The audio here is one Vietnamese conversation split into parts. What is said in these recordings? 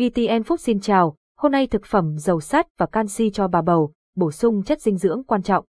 VTN Phúc xin chào, hôm nay thực phẩm giàu sắt và canxi cho bà bầu, bổ sung chất dinh dưỡng quan trọng.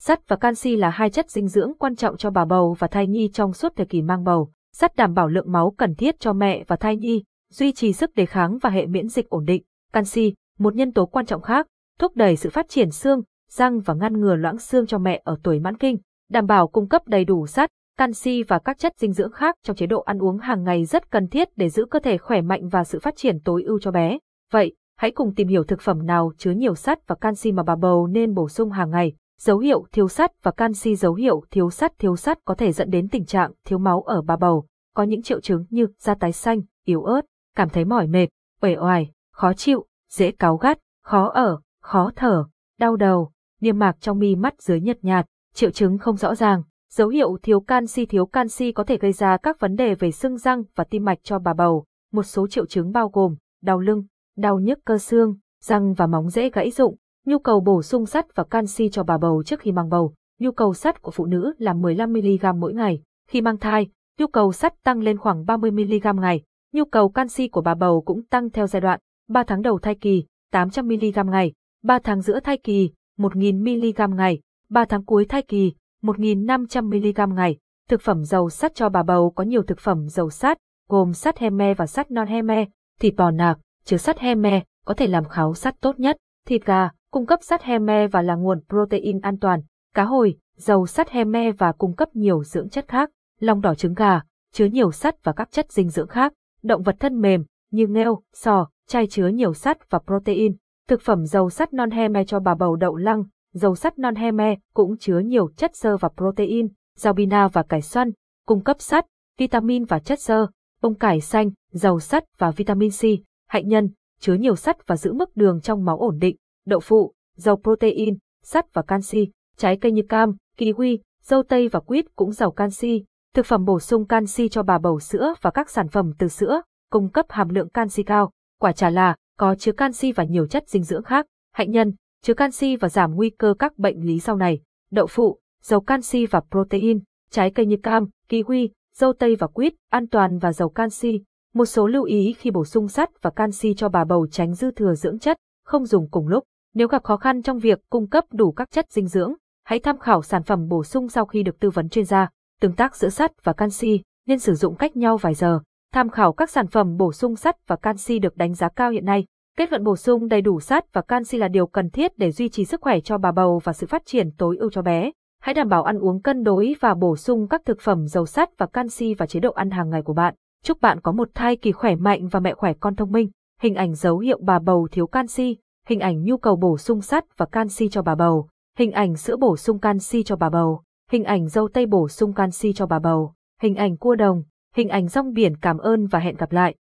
Sắt và canxi là hai chất dinh dưỡng quan trọng cho bà bầu và thai nhi trong suốt thời kỳ mang bầu. Sắt đảm bảo lượng máu cần thiết cho mẹ và thai nhi, duy trì sức đề kháng và hệ miễn dịch ổn định. Canxi, một nhân tố quan trọng khác, thúc đẩy sự phát triển xương, răng và ngăn ngừa loãng xương cho mẹ ở tuổi mãn kinh, đảm bảo cung cấp đầy đủ sắt, canxi và các chất dinh dưỡng khác trong chế độ ăn uống hàng ngày rất cần thiết để giữ cơ thể khỏe mạnh và sự phát triển tối ưu cho bé. Vậy, hãy cùng tìm hiểu thực phẩm nào chứa nhiều sắt và canxi mà bà bầu nên bổ sung hàng ngày. Dấu hiệu thiếu sắt và canxi dấu hiệu thiếu sắt thiếu sắt có thể dẫn đến tình trạng thiếu máu ở bà bầu, có những triệu chứng như da tái xanh, yếu ớt, cảm thấy mỏi mệt, uể oải, khó chịu, dễ cáu gắt, khó ở, khó thở, đau đầu, niêm mạc trong mi mắt dưới nhợt nhạt, triệu chứng không rõ ràng. Dấu hiệu thiếu canxi thiếu canxi có thể gây ra các vấn đề về xương răng và tim mạch cho bà bầu. Một số triệu chứng bao gồm đau lưng, đau nhức cơ xương, răng và móng dễ gãy rụng. Nhu cầu bổ sung sắt và canxi cho bà bầu trước khi mang bầu. Nhu cầu sắt của phụ nữ là 15mg mỗi ngày. Khi mang thai, nhu cầu sắt tăng lên khoảng 30mg ngày. Nhu cầu canxi của bà bầu cũng tăng theo giai đoạn. 3 tháng đầu thai kỳ, 800mg ngày. 3 tháng giữa thai kỳ, 1000 mg ngày. 3 tháng cuối thai kỳ, 1.500mg ngày. Thực phẩm giàu sắt cho bà bầu có nhiều thực phẩm giàu sắt, gồm sắt heme và sắt non heme, thịt bò nạc, chứa sắt heme, có thể làm kháo sắt tốt nhất, thịt gà, cung cấp sắt heme và là nguồn protein an toàn, cá hồi, giàu sắt heme và cung cấp nhiều dưỡng chất khác, lòng đỏ trứng gà, chứa nhiều sắt và các chất dinh dưỡng khác, động vật thân mềm, như nghêu, sò, chai chứa nhiều sắt và protein, thực phẩm giàu sắt non heme cho bà bầu đậu lăng, dầu sắt non heme cũng chứa nhiều chất xơ và protein, rau bina và cải xoăn, cung cấp sắt, vitamin và chất xơ, bông cải xanh, dầu sắt và vitamin C, hạnh nhân, chứa nhiều sắt và giữ mức đường trong máu ổn định, đậu phụ, dầu protein, sắt và canxi, trái cây như cam, kiwi, dâu tây và quýt cũng giàu canxi, thực phẩm bổ sung canxi cho bà bầu sữa và các sản phẩm từ sữa, cung cấp hàm lượng canxi cao, quả trà là có chứa canxi và nhiều chất dinh dưỡng khác, hạnh nhân, chứa canxi và giảm nguy cơ các bệnh lý sau này, đậu phụ, dầu canxi và protein, trái cây như cam, kiwi, dâu tây và quýt, an toàn và giàu canxi. Một số lưu ý khi bổ sung sắt và canxi cho bà bầu tránh dư thừa dưỡng chất, không dùng cùng lúc. Nếu gặp khó khăn trong việc cung cấp đủ các chất dinh dưỡng, hãy tham khảo sản phẩm bổ sung sau khi được tư vấn chuyên gia. Tương tác giữa sắt và canxi nên sử dụng cách nhau vài giờ. Tham khảo các sản phẩm bổ sung sắt và canxi được đánh giá cao hiện nay. Kết luận bổ sung đầy đủ sắt và canxi là điều cần thiết để duy trì sức khỏe cho bà bầu và sự phát triển tối ưu cho bé. Hãy đảm bảo ăn uống cân đối và bổ sung các thực phẩm giàu sắt và canxi vào chế độ ăn hàng ngày của bạn. Chúc bạn có một thai kỳ khỏe mạnh và mẹ khỏe con thông minh. Hình ảnh dấu hiệu bà bầu thiếu canxi, hình ảnh nhu cầu bổ sung sắt và canxi cho bà bầu, hình ảnh sữa bổ sung canxi cho bà bầu, hình ảnh dâu tây bổ sung canxi cho bà bầu, hình ảnh cua đồng, hình ảnh rong biển cảm ơn và hẹn gặp lại.